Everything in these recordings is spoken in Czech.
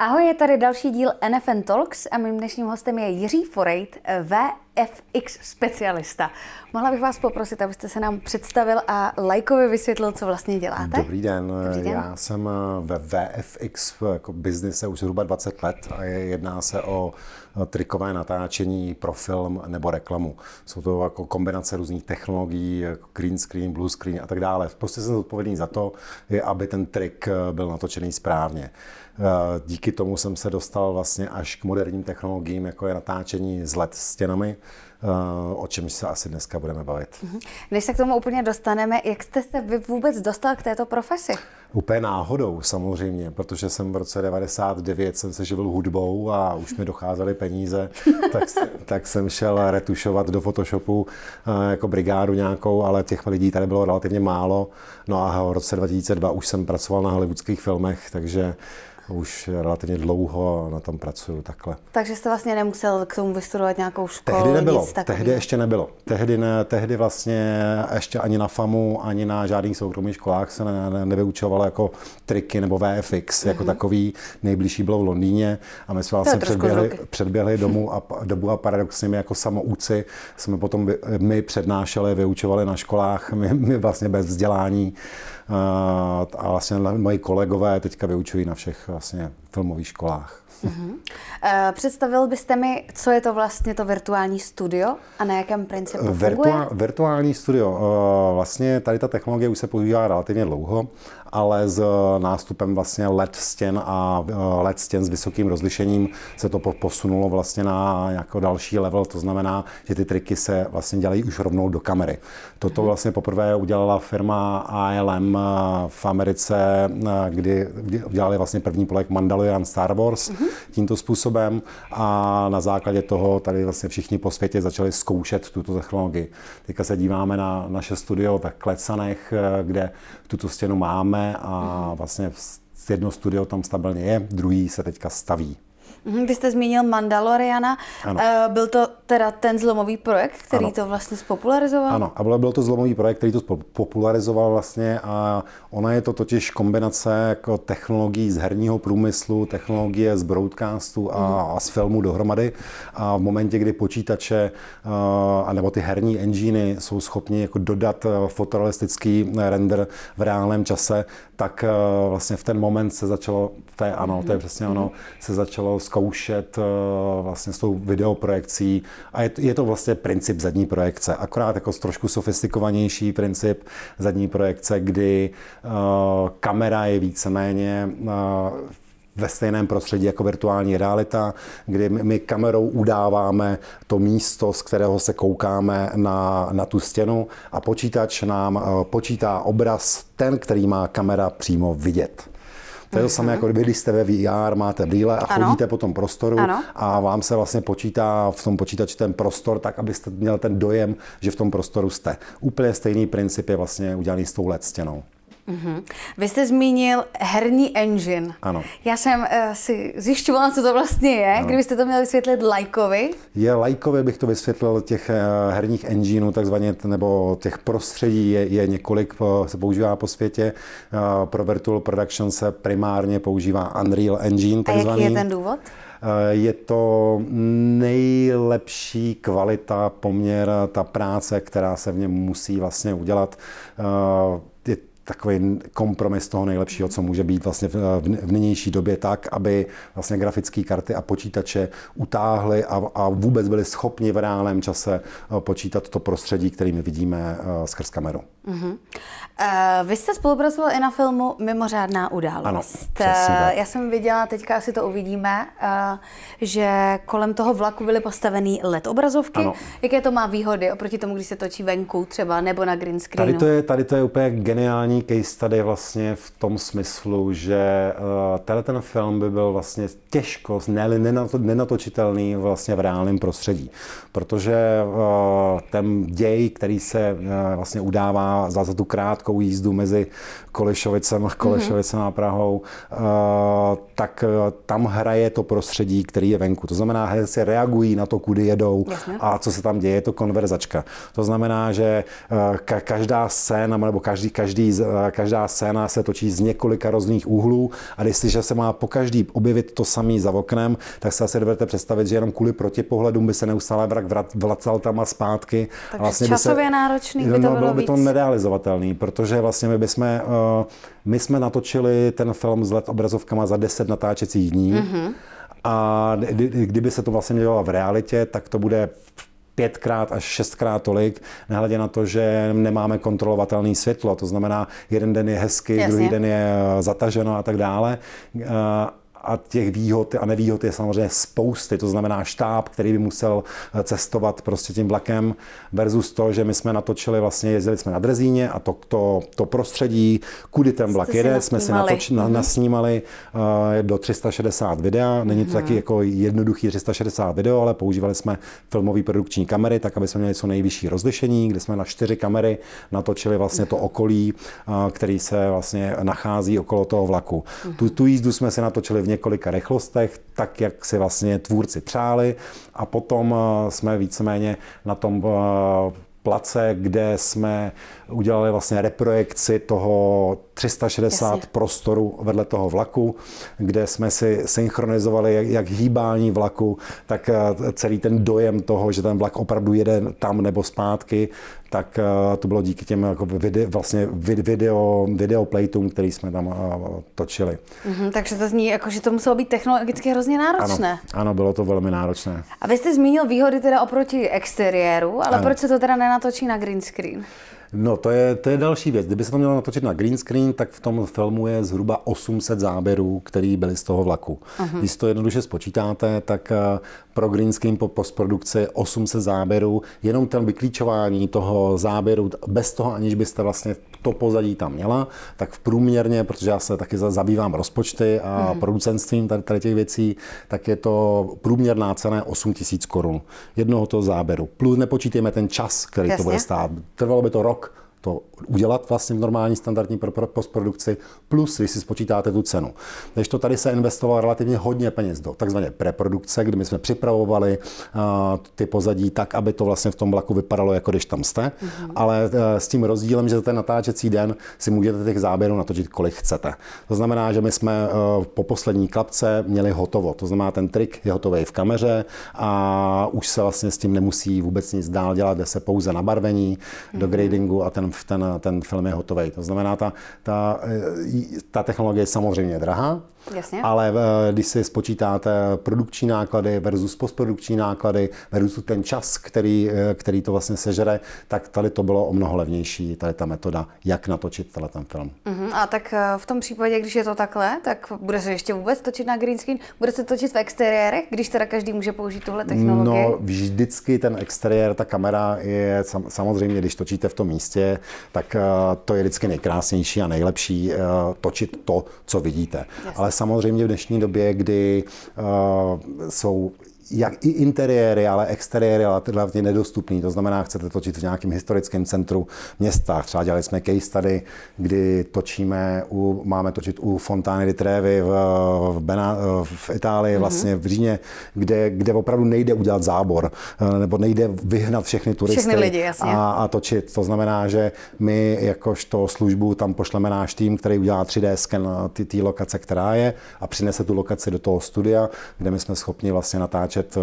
Ahoj, je tady další díl NFN Talks a mým dnešním hostem je Jiří Forejt, VFX specialista. Mohla bych vás poprosit, abyste se nám představil a lajkově vysvětlil, co vlastně děláte? Dobrý den, Dobrý den. já jsem ve VFX jako biznise už zhruba 20 let a jedná se o trikové natáčení pro film nebo reklamu. Jsou to jako kombinace různých technologií, jako green screen, blue screen a tak dále. Prostě jsem odpovědný za to, aby ten trik byl natočený správně. Díky tomu jsem se dostal vlastně až k moderním technologiím, jako je natáčení z LED stěnami, o čem se asi dneska budeme bavit. Mhm. Než se k tomu úplně dostaneme, jak jste se vy vůbec dostal k této profesi? Úplně náhodou samozřejmě, protože jsem v roce 99 jsem se živil hudbou a už mi docházely peníze, tak, tak jsem šel retušovat do Photoshopu jako brigádu nějakou, ale těch lidí tady bylo relativně málo. No a v roce 2002 už jsem pracoval na hollywoodských filmech, takže už relativně dlouho na tom pracuju takhle. Takže jste vlastně nemusel k tomu vystudovat nějakou školu? Tehdy nebylo, nic tehdy ještě nebylo. Tehdy, ne, tehdy vlastně ještě ani na FAMu, ani na žádných soukromých školách se ne, ne, nevyučovalo jako triky nebo VFX mm-hmm. jako mhm. takový. Nejbližší bylo v Londýně a my jsme vlastně předběhli, předběhli domů a, dobu a paradoxně my jako samouci jsme potom my přednášeli, vyučovali na školách, my, my vlastně bez vzdělání a vlastně moji kolegové teďka vyučují na všech vlastně filmových školách. Uh-huh. Představil byste mi, co je to vlastně to virtuální studio a na jakém principu funguje? Virtua- virtuální studio. Eh, vlastně tady ta technologie už se používá relativně dlouho ale s nástupem vlastně LED stěn a eh, LED stěn s vysokým rozlišením se to posunulo vlastně na jako další level, to znamená, že ty triky se vlastně dělají už rovnou do kamery. Toto vlastně poprvé udělala firma ALM eh, v Americe, eh, kdy udělali vlastně první projekt Mandalorian Star Wars mm-hmm. tímto způsobem a na základě toho tady vlastně všichni po světě začali zkoušet tuto technologii. Teďka se díváme na naše studio ve Klecanech, kde tuto stěnu máme máme a vlastně jedno studio tam stabilně je, druhý se teďka staví. Mhm, vy jste zmínil Mandaloriana. Ano. Eh, byl to teda ten zlomový projekt, který ano. to vlastně spopularizoval? Ano, a byl, to zlomový projekt, který to popularizoval vlastně a ona je to totiž kombinace jako technologií z herního průmyslu, technologie z broadcastu a, mm. a z filmu dohromady. A v momentě, kdy počítače a nebo ty herní enginy jsou schopni jako dodat eh, fotorealistický render v reálném čase, tak eh, vlastně v ten moment se začalo, to je ano, to je mhm. přesně ono, se začalo zkoušet eh, vlastně s tou videoprojekcí a je to, je to vlastně princip zadní projekce, akorát jako trošku sofistikovanější princip zadní projekce, kdy uh, kamera je víceméně uh, ve stejném prostředí jako virtuální realita, kdy my kamerou udáváme to místo, z kterého se koukáme na, na tu stěnu a počítač nám počítá obraz ten, který má kamera přímo vidět. To je to samé, jako když jste ve VR, máte brýle a ano. chodíte po tom prostoru ano. a vám se vlastně počítá v tom počítači ten prostor tak, abyste měl ten dojem, že v tom prostoru jste. Úplně stejný princip je vlastně udělaný s tou LED stěnou. Mm-hmm. Vy jste zmínil herní engine. Ano. Já jsem uh, si zjišťovala, co to vlastně je. Ano. Kdybyste to měli vysvětlit lajkovi? Je lajkovi, bych to vysvětlil, těch uh, herních engineů, takzvaně, nebo těch prostředí je, je několik, uh, se používá po světě. Uh, pro Virtual Production se primárně používá Unreal Engine, takzvaný. A jaký je ten důvod? Je to nejlepší kvalita, poměr, ta práce, která se v něm musí vlastně udělat takový kompromis toho nejlepšího, co může být vlastně v, nynější době tak, aby vlastně grafické karty a počítače utáhly a, a vůbec byli schopni v reálném čase eh, počítat to prostředí, který my vidíme uh, skrz kameru. Uh-huh. Uh, vy jste spolupracoval i na filmu Mimořádná událost. Ano, uh, Já jsem viděla, teďka asi to uvidíme, uh, že kolem toho vlaku byly postaveny LED obrazovky. Ano. Jaké to má výhody oproti tomu, když se točí venku třeba nebo na green screenu? Tady to je, tady to je úplně geniální case tady vlastně v tom smyslu, že uh, tenhle ten film by byl vlastně těžko, ne, nenatočitelný vlastně v reálném prostředí. Protože uh, ten děj, který se uh, vlastně udává za, za tu krátkou jízdu mezi Kolešovicem, Kolešovicem mm-hmm. a Prahou, tak tam hraje to prostředí, který je venku. To znamená, herci reagují na to, kudy jedou Jasně. a co se tam děje, je to konverzačka. To znamená, že každá scéna nebo každý, každý, každá scéna se točí z několika různých úhlů a jestliže se má po každý objevit to samý za oknem, tak se asi dovedete představit, že jenom kvůli protipohledům by se neustále vrak vlacal tam a zpátky. Takže vlastně časově by se, náročný by to no, bylo, bylo by to nerealizovatelný, protože vlastně my bychom, my jsme natočili ten film s let obrazovkama za 10 natáčecích dní. Mm-hmm. A kdyby se to vlastně dělalo v realitě, tak to bude pětkrát až šestkrát tolik, nehledě na to, že nemáme kontrolovatelné světlo. To znamená, jeden den je hezky, Jasně. druhý den je zataženo a tak dále. A těch výhod a nevýhod je samozřejmě spousty. To znamená štáb, který by musel eh, cestovat prostě tím vlakem versus to, že my jsme natočili, vlastně jezdili jsme na Drezíně a to, to, to prostředí, kudy ten vlak jede, jsme si natoč, na, mhm. nasnímali uh, do 360 videa. Není to mm-hmm. taky jako jednoduchý 360 video, ale používali jsme filmové produkční kamery, tak aby jsme měli co nejvyšší rozlišení, kde jsme na čtyři kamery natočili vlastně to okolí, uh, který se vlastně nachází okolo toho vlaku. Mm-hmm. Tu, tu jízdu jsme si natočili v několika rychlostech, tak jak si vlastně tvůrci přáli a potom eh, jsme víceméně na tom eh, place, kde jsme udělali vlastně reprojekci toho 360 Jasně. prostoru vedle toho vlaku, kde jsme si synchronizovali jak, jak hýbání vlaku, tak eh, celý ten dojem toho, že ten vlak opravdu jede tam nebo zpátky, tak eh, to bylo díky těm jako video, vlastně video, video playtům, který jsme tam eh, točili. Mm-hmm, takže to zní jako, že to muselo být technologicky hrozně náročné. Ano, ano, bylo to velmi náročné. A vy jste zmínil výhody teda oproti exteriéru, ale ano. proč se to teda nenatočí na green screen? No, to je, to je další věc. Kdyby se to mělo natočit na green screen, tak v tom filmu je zhruba 800 záběrů, které byly z toho vlaku. Uh-huh. Když to jednoduše spočítáte, tak eh, pro green screen po postprodukci 800 záběrů, jenom ten vyklíčování toho záběru, bez toho, aniž byste vlastně to pozadí tam měla, tak v průměrně, protože já se taky zabývám rozpočty a uh-huh. producentstvím tady, tady těch věcí, tak je to průměrná cena 8 tisíc korun jednoho toho záběru. Plus nepočítejme ten čas, který Jasně. to bude stát. Trvalo by to rok to udělat vlastně v normální standardní postprodukci, plus když si spočítáte tu cenu. Když to tady se investovalo relativně hodně peněz do takzvané preprodukce, kdy my jsme připravovali uh, ty pozadí tak, aby to vlastně v tom vlaku vypadalo, jako když tam jste, mm-hmm. ale uh, s tím rozdílem, že za ten natáčecí den si můžete těch záběrů natočit, kolik chcete. To znamená, že my jsme uh, po poslední klapce měli hotovo. To znamená, ten trik je hotový v kameře a už se vlastně s tím nemusí vůbec nic dál dělat, jde se pouze na barvení, mm-hmm. do mhm. gradingu a ten ten, ten, film je hotový. To znamená, ta, ta, ta technologie je samozřejmě drahá, Jasně. ale eh, když si spočítáte produkční náklady versus postprodukční náklady versus ten čas, který, eh, který to vlastně sežere, tak tady to bylo o mnoho levnější, tady ta metoda, jak natočit tenhle ten film. Uh-huh. A tak eh, v tom případě, když je to takhle, tak bude se ještě vůbec točit na green screen? Bude se točit v exteriérech, když teda každý může použít tuhle technologii? No, vždycky ten exteriér, ta kamera je samozřejmě, když točíte v tom místě, tak to je vždycky nejkrásnější a nejlepší točit to, co vidíte. Jasně. Ale samozřejmě v dnešní době, kdy eh, jsou jak i interiéry, ale exteriéry relativně nedostupný. To znamená, chcete točit v nějakém historickém centru města. Třeba dělali jsme case tady, kdy točíme, u, máme točit u Fontány di Trevi v, v, Bena, v Itálii, mm-hmm. vlastně v Římě, kde, kde opravdu nejde udělat zábor, nebo nejde vyhnat všechny turisty všechny lidi, jasně. A, a točit. To znamená, že my jakožto službu tam pošleme náš tým, který udělá 3D sken té lokace, která je a přinese tu lokaci do toho studia, kde my jsme schopni vlastně natáčet natáčet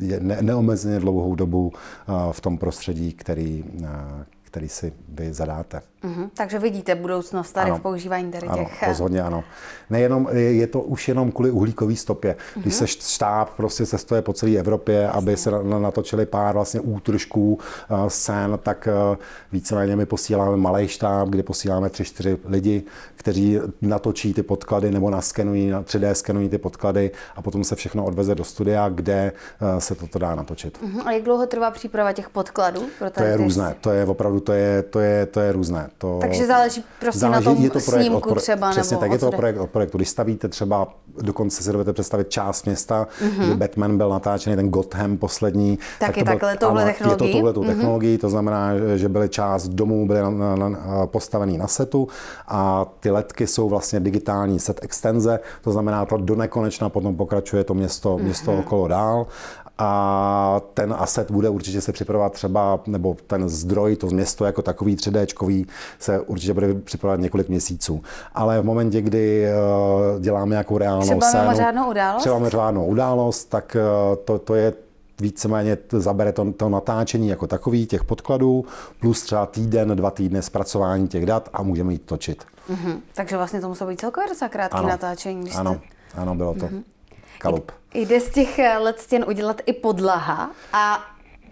eh, ne, neomezeně dlouhou dobu eh, v tom prostředí, který, eh, který si vy zadáte. Mm-hmm. Takže vidíte budoucnost tady ano. v používání tady ano, těch... rozhodně ano. Nejenom, je to už jenom kvůli uhlíkové stopě. Mm-hmm. Když se štáb prostě cestuje po celé Evropě, Jasně. aby se natočili pár vlastně útržků uh, scén, tak uh, víceméně my posíláme malý štáb, kde posíláme tři, čtyři lidi, kteří natočí ty podklady nebo naskenují, na 3D skenují ty podklady a potom se všechno odveze do studia, kde uh, se toto dá natočit. Mm-hmm. A jak dlouho trvá příprava těch podkladů? Pro to je různé, to je opravdu, to je, to je, to je různé To Takže záleží prostě záleží, na tom je to projekt snímku od, třeba. Přesně nebo tak, je to projekt od projektu. Když stavíte třeba, dokonce si dovedete představit část města, mm-hmm. kdy Batman byl natáčený, ten Gotham poslední. Tak, tak je to takhle byl, touhle technologií? Je to touhle mm-hmm. technologií, to znamená, že byly část domů byly na, na, na, postavený na setu a ty letky jsou vlastně digitální set extenze, to znamená, to do nekonečna potom pokračuje to město, mm-hmm. město okolo dál a ten asset bude určitě se připravovat třeba, nebo ten zdroj, to město jako takový 3D se určitě bude připravovat několik měsíců. Ale v momentě, kdy eh, děláme nějakou reálnou třeba scénu, mimořádnou událost? třeba mimořádnou událost, tak eh, to, to je víceméně zabere to, to natáčení jako takový, těch podkladů, plus třeba týden, dva týdny zpracování těch dat a můžeme jít točit. Mm-hmm. Takže vlastně to muselo být celkově docela krátké natáčení. Když ano, jste... ano, bylo to. Mm-hmm. Kalup. Jde z těch eh, let stěn udělat i podlaha a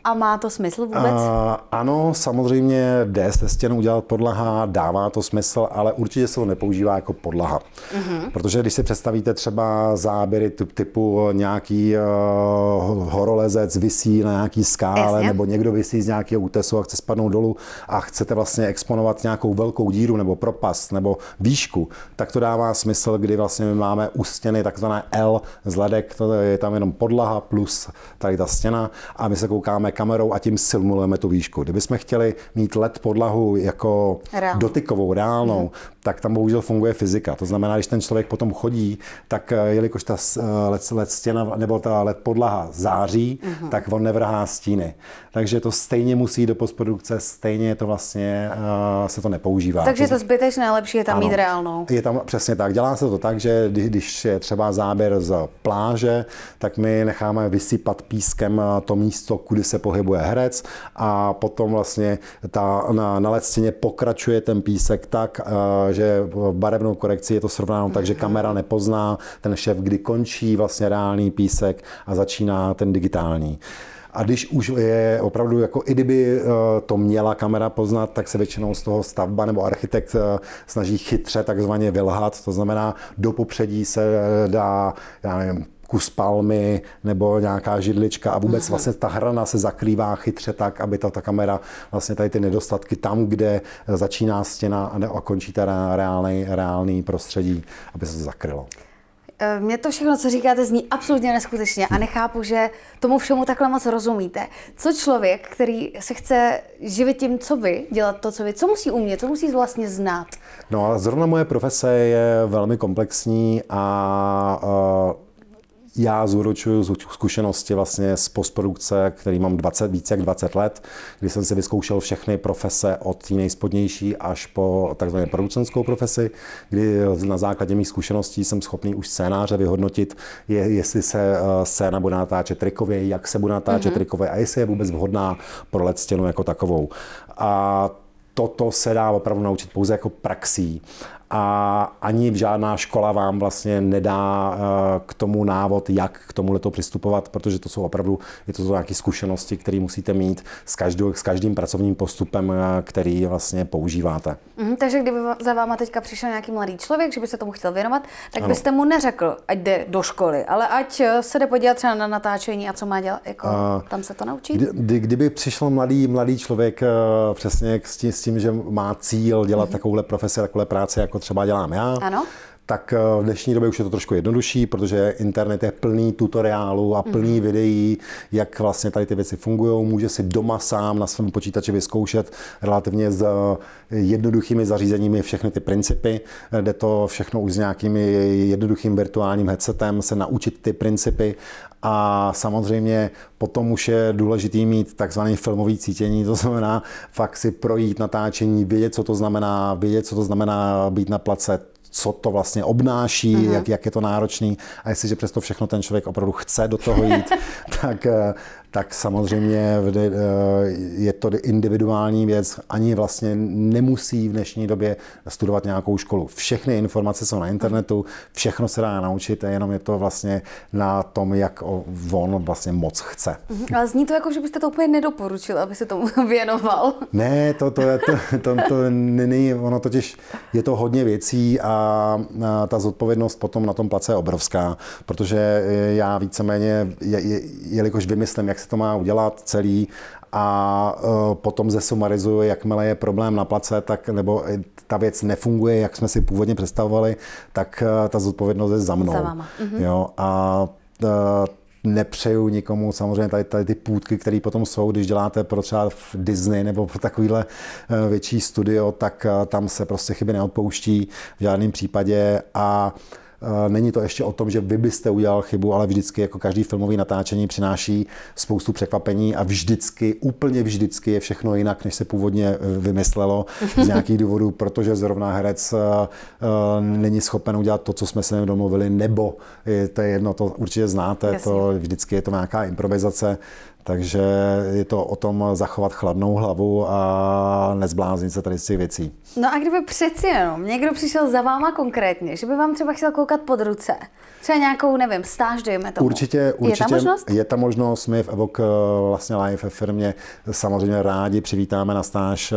a má to smysl vůbec? Uh, ano, samozřejmě jde se stěn udělat podlaha, dává to smysl, ale určitě se to nepoužívá jako podlaha. Uh-huh. Protože když si představíte třeba záběry typu nějaký uh, horolezec vysí na nějaký skále, Jasně. nebo někdo vysí z nějakého útesu a chce spadnout dolů a chcete vlastně exponovat nějakou velkou díru nebo propast nebo výšku, tak to dává smysl, kdy vlastně my máme u stěny takzvané L z ledek, to je tam jenom podlaha plus tady ta stěna a my se koukáme kamerou a tím simulujeme tu výšku. Kdybychom chtěli mít LED podlahu jako Reál. dotykovou, reálnou, mm. tak tam bohužel funguje fyzika. To znamená, když ten člověk potom chodí, tak eh, jelikož ta LED, LED stěna nebo ta LED podlaha září, mm. tak on nevrhá stíny. Takže to stejně musí do postprodukce, stejně to vlastně uh, se to nepoužívá. Takže to zbytečné, lepší je tam ano, mít reálnou. Je tam přesně tak. Dělá se to tak, že když je třeba záběr z pláže, tak my necháme vysypat pískem to místo, kudy se pohybuje herec a potom vlastně ta, na, na stěně pokračuje ten písek tak, eh, že v barevnou korekci je to srovnáno tak, že kamera nepozná ten šéf, kdy končí vlastně reálný písek a začíná ten digitální. A když už je opravdu, jako i kdyby eh, to měla kamera poznat, tak se většinou z toho stavba nebo architekt eh, snaží chytře takzvaně vylhat. To znamená, do popředí se dá, já nevím, kus palmy nebo nějaká židlička a vůbec vlastně ta hrana se zakrývá chytře tak, aby ta, ta kamera vlastně tady ty nedostatky tam, kde začíná stěna a končí ta reálný, reálný prostředí, aby se to zakrylo. Eh, mně to všechno, co říkáte, zní absolutně neskutečně a nechápu, že tomu všemu takhle moc rozumíte. Co člověk, který se chce živit tím, co vy, dělat to, co vy, co musí umět, co musí vlastně znát? No a zrovna moje profese je velmi komplexní a uh, já zúročuju zkušenosti vlastně z postprodukce, který mám 20, více jak 20 let, kdy jsem si vyzkoušel všechny profese od té nejspodnější až po takzvané producentskou profesi, kdy na základě mých zkušeností jsem schopný už scénáře vyhodnotit, je, jestli se eh, scéna bude natáčet trikově, jak se bude natáčet mm-hmm. trikově a jestli je vůbec vhodná pro let stěnu jako takovou. A toto se dá opravdu naučit pouze jako praxí a ani žádná škola vám vlastně nedá eh, k tomu návod, jak k tomu to přistupovat, protože to jsou opravdu, je to nějaké zkušenosti, které musíte mít s, každou, s každým pracovním postupem, eh, který vlastně používáte. Mm, takže kdyby za váma teďka přišel nějaký mladý člověk, že by se tomu chtěl věnovat, tak ano. byste mu neřekl, ať jde do školy, ale ať eh, se jde podívat třeba na natáčení a co má dělat, jako, a, tam se to naučí? Kdy, kdyby přišel mladý, mladý člověk přesně s tím, s tím, že má cíl dělat mm-hmm. takovouhle profesi, takovouhle práci, jako třeba dělám já, ano tak eh, v dnešní době už je to trošku jednodušší, protože internet je plný tutoriálů a plný mm. videí, jak vlastně tady ty věci fungují. Může si doma sám na svém počítači vyzkoušet relativně s eh, jednoduchými zařízeními všechny ty principy. Jde to všechno už s nějakým jednoduchým virtuálním headsetem, se naučit ty principy a samozřejmě potom už je důležitý mít takzvaný filmový cítění, to znamená fakt si projít natáčení, vědět, co to znamená, vědět, co to znamená být na place, co to vlastně obnáší, uh-huh. jak, jak je to náročný a jestliže přesto všechno ten člověk opravdu chce do toho jít, tak, eh, tak samozřejmě eh, je to individuální věc. Ani vlastně nemusí v dnešní době studovat nějakou školu. Všechny informace jsou na internetu, všechno se dá naučit a jenom je to vlastně na tom, jak on vlastně moc chce. Uh-huh. Ale zní to jako, že byste to úplně nedoporučil, aby se tomu věnoval. Ne, to, to, je, to, to, to není, ono totiž je to hodně věcí a ta zodpovědnost potom na tom place je obrovská, protože já víceméně, jelikož vymyslím, jak se to má udělat celý a potom zesumarizuju, jakmile je problém na place, tak nebo ta věc nefunguje, jak jsme si původně představovali, tak ta zodpovědnost je za mnou. Za mhm. Jo, a nepřeju nikomu samozřejmě tady, tady ty půdky, které potom jsou, když děláte pro třeba v Disney nebo pro takovýhle eh, větší studio, tak eh, tam se prostě chyby neodpouští v žádném případě. A není to ještě o tom, že vy byste udělal chybu, ale vždycky jako každý filmový natáčení přináší spoustu překvapení a vždycky, úplně vždycky je všechno jinak, než se původně eh, vymyslelo z nějakých důvodů, protože zrovna herec eh, není schopen udělat to, co jsme se domluvili, nebo to je jedno, to určitě znáte, Jasně. to vždycky je to nějaká improvizace, takže je to o tom zachovat chladnou hlavu a nezbláznit se tady z těch věcí. No a kdyby přeci jenom někdo přišel za váma konkrétně, že by vám třeba chtěl koukat pod ruce, třeba nějakou, nevím, stáž, dejme tomu. Určitě, určitě. Je ta možnost? Je ta možnost. My v Evok eh, vlastně live ve firmě samozřejmě rádi přivítáme na stáž eh,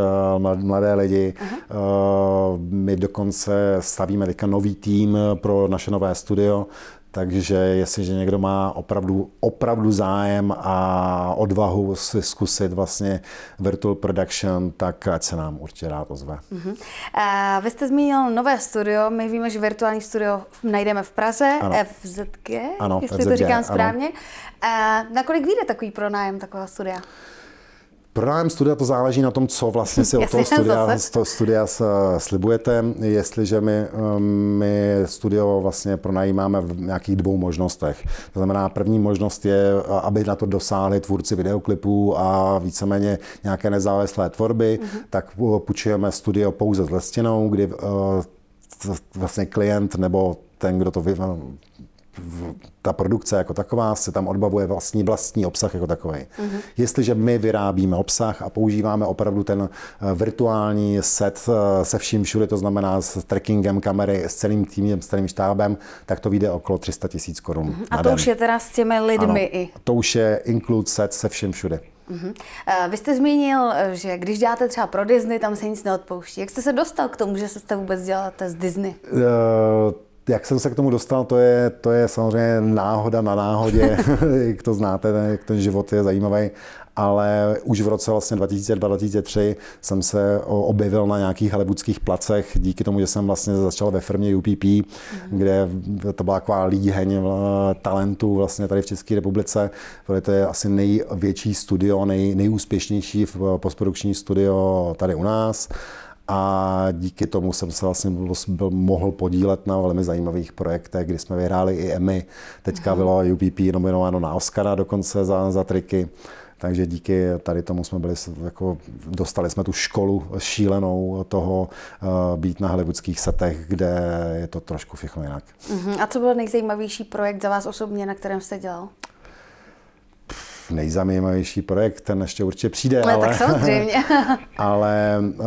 mladé lidi. Uh-huh. My dokonce stavíme teďka nový tým pro naše nové studio, takže jestliže někdo má opravdu, opravdu zájem a odvahu si zkusit vlastně virtual production, tak ať se nám určitě rád ozve. Uh-huh. Uh, vy jste zmínil nové studio. My víme, že virtuální studio najdeme v Praze, ano. FZG, ano, jestli FZG, to říkám správně. Ano. Uh, nakolik vyjde takový pronájem takového studia? Pro nájem studia to záleží na tom, co vlastně si od toho studia, toho studia slibujete. Jestliže my, um, my studio vlastně pronajímáme v nějakých dvou možnostech. To znamená, první možnost je, aby na to dosáhli tvůrci videoklipů a víceméně nějaké nezávislé tvorby, mm-hmm. tak půjčujeme studio pouze s lestinou, kdy vlastně klient nebo ten, kdo to vy, ta produkce jako taková se tam odbavuje vlastní vlastní obsah jako takový. Mm-hmm. Jestliže my vyrábíme obsah a používáme opravdu ten eh, virtuální set eh, se vším všude, to znamená s trackingem kamery, s celým týmem, s celým štábem, tak to vyjde okolo 300 tisíc korun. Mm-hmm. A to den. už je teda s těmi lidmi ano, i. To už je include set se vším všude. Uh-huh. Vy jste zmínil, že když děláte třeba pro Disney, tam se nic neodpouští. Jak jste se dostal k tomu, že jste vůbec děláte z Disney? Uh, jak jsem se k tomu dostal, to je, to je samozřejmě náhoda na náhodě, jak to znáte, jak ten život je zajímavý, ale už v roce vlastně 2002-2003 jsem se objevil na nějakých hollywoodských placech díky tomu, že jsem vlastně začal ve firmě UPP, mm. kde to byla taková líheň eh, talentů vlastně tady v České republice, protože to je asi největší studio, nej, nejúspěšnější postprodukční studio tady u nás a díky tomu jsem se vlastně byl, byl, mohl podílet na velmi zajímavých projektech, kdy jsme vyhráli i Emmy. Teďka bylo UPP nominováno na Oscara dokonce za, za triky. Takže díky tady tomu jsme byli, jako, dostali jsme tu školu šílenou toho uh, být na hollywoodských setech, kde je to trošku všechno jinak. Uh-huh. A co byl nejzajímavější projekt za vás osobně, na kterém jste dělal? Nejzajímavější projekt, ten ještě určitě přijde. Ale, ale tak samozřejmě. ale uh,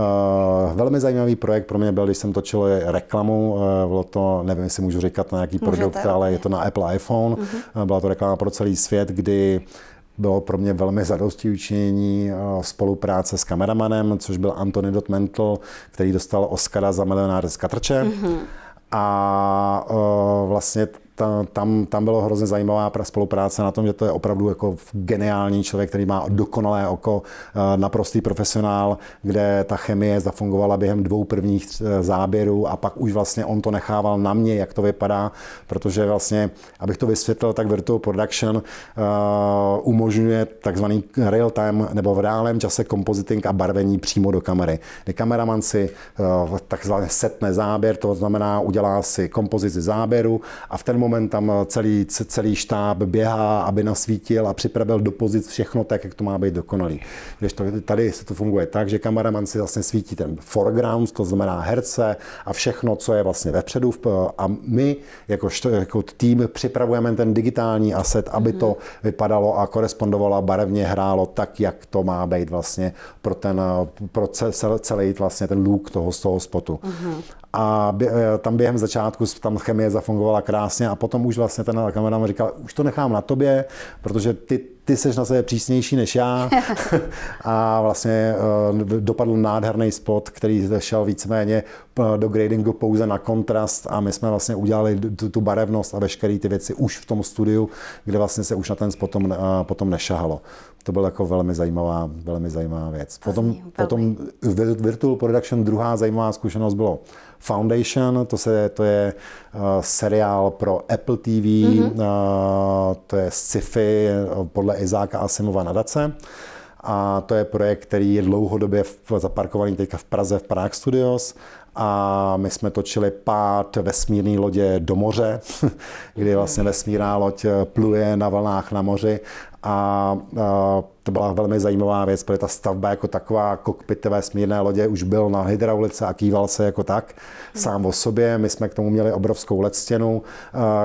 velmi zajímavý projekt pro mě byl, když jsem točil reklamu, uh, bylo to, nevím, jestli můžu říkat na nějaký Můžete, produkt, ale je to na Apple iPhone. Uh-huh. Byla to reklama pro celý svět, kdy bylo pro mě velmi zadosti učinění spolupráce s kameramanem, což byl Anthony Dotmental, který dostal Oscara za milionáře z Katrče. Mm-hmm. A vlastně ta, tam, tam bylo hrozně zajímavá spolupráce na tom, že to je opravdu jako geniální člověk, který má dokonalé oko, eh, naprostý profesionál, kde ta chemie zafungovala během dvou prvních eh, záběrů a pak už vlastně on to nechával na mě, jak to vypadá, protože vlastně, abych to vysvětlil, tak Virtual Production uh, umožňuje takzvaný real time nebo v reálném čase kompoziting a barvení přímo do kamery. Kdy kameraman si takzvaně setne záběr, to znamená udělá si kompozici záběru a v ten moment tam celý, celý štáb běhá, aby nasvítil a připravil do pozic všechno tak, jak to má být dokonalý. Když to, tady se to funguje tak, že kameraman si vlastně svítí ten foreground, to znamená herce a všechno, co je vlastně vepředu a my jako, jako tým připravujeme ten digitální asset, aby to vypadalo a korespondovalo a barevně hrálo tak, jak to má být vlastně pro, ten, pro celý vlastně ten look toho, z toho spotu. Uh-huh. A bě, tam během začátku tam chemie zafungovala krásně a potom už vlastně ten kameraman říkal, už to nechám na tobě, protože ty, ty seš na sebe přísnější než já. a vlastně uh, dopadl nádherný spot, který šel víceméně do gradingu pouze na kontrast a my jsme vlastně udělali tu, tu barevnost a veškeré ty věci už v tom studiu, kde vlastně se už na ten spot potom, potom nešahalo. To byla jako velmi zajímavá, velmi zajímavá věc. Potom, potom Virtual Production druhá zajímavá zkušenost bylo Foundation, to, se, to je uh, seriál pro Apple TV, mm-hmm. uh, to je sci-fi podle Izáka Asimova nadace. A to je projekt, který je dlouhodobě zaparkovaný teďka v Praze v Prague Studios a my jsme točili pád vesmírné lodě do moře, kdy vlastně vesmírná loď pluje na vlnách na moři a, to byla velmi zajímavá věc, protože ta stavba jako taková kokpitové smírné lodě už byl na hydraulice a kýval se jako tak sám o sobě. My jsme k tomu měli obrovskou ledstěnu,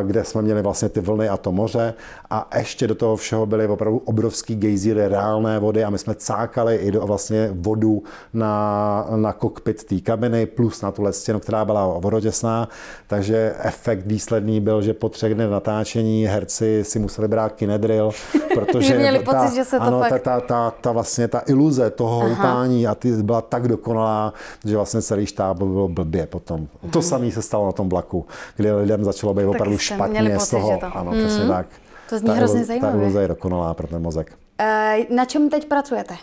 kde jsme měli vlastně ty vlny a to moře a ještě do toho všeho byly opravdu obrovský gejzíry reálné vody a my jsme cákali i do vlastně vodu na, na kokpit té kabiny plus na tu ledstěnu, která byla vodotěsná, takže efekt výsledný byl, že po třech dnech natáčení herci si museli brát kinedril, protože měli ta, pocit, že se to ano. Ta, ta, ta, ta, vlastně ta iluze toho Aha. a ty byla tak dokonalá, že vlastně celý štáb byl blbě potom. Hmm. To samé se stalo na tom vlaku, kdy lidem začalo být opravdu špatně pocit, z toho. To... Ano, hmm. přesně tak. To zní ta hrozně zajímavé. Ta iluze je dokonalá pro ten mozek. Uh, na čem teď pracujete?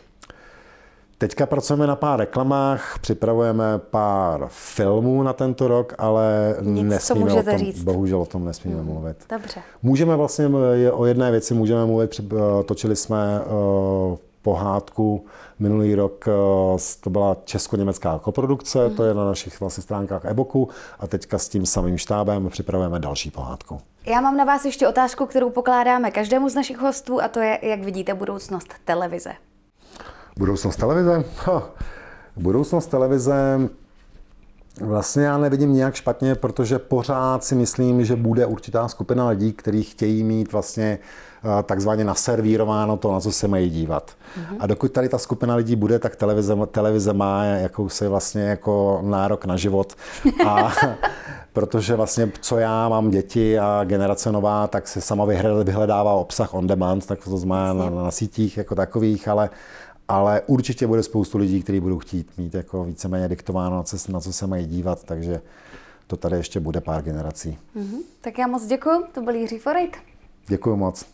Teďka pracujeme na pár reklamách, připravujeme pár filmů na tento rok, ale Nic, nesmíme o tom, říct. bohužel o tom nesmíme hmm. mluvit. Dobře. Můžeme vlastně o jedné věci můžeme mluvit, eh, točili jsme uh, pohádku minulý rok, uh, to byla česko-německá koprodukce, hmm. to je na našich vlastně stránkách e-booku a teďka s tím samým štábem připravujeme další pohádku. Já mám na vás ještě otázku, kterou pokládáme každému z našich hostů a to je, jak vidíte budoucnost televize. Budoucnost televize? Ha. Budoucnost televize Vlastně já nevidím nějak špatně, protože pořád si myslím, že bude určitá skupina lidí, kteří chtějí mít vlastně eh, takzvaně naservírováno to, na co se mají dívat. Mm-hmm. A dokud tady ta skupina lidí bude, tak televize, televize má jakousi vlastně jako nárok na život. A protože vlastně co já mám děti a generace nová, tak se sama vyhledává obsah on demand, tak to znamená na, na sítích jako takových, ale ale určitě bude spoustu lidí, kteří budou chtít mít jako víceméně diktováno, na co, na co se mají dívat, takže to tady ještě bude pár generací. Mm-hmm. Tak já moc děkuji, to byl Jiří Forejt. Děkuji moc.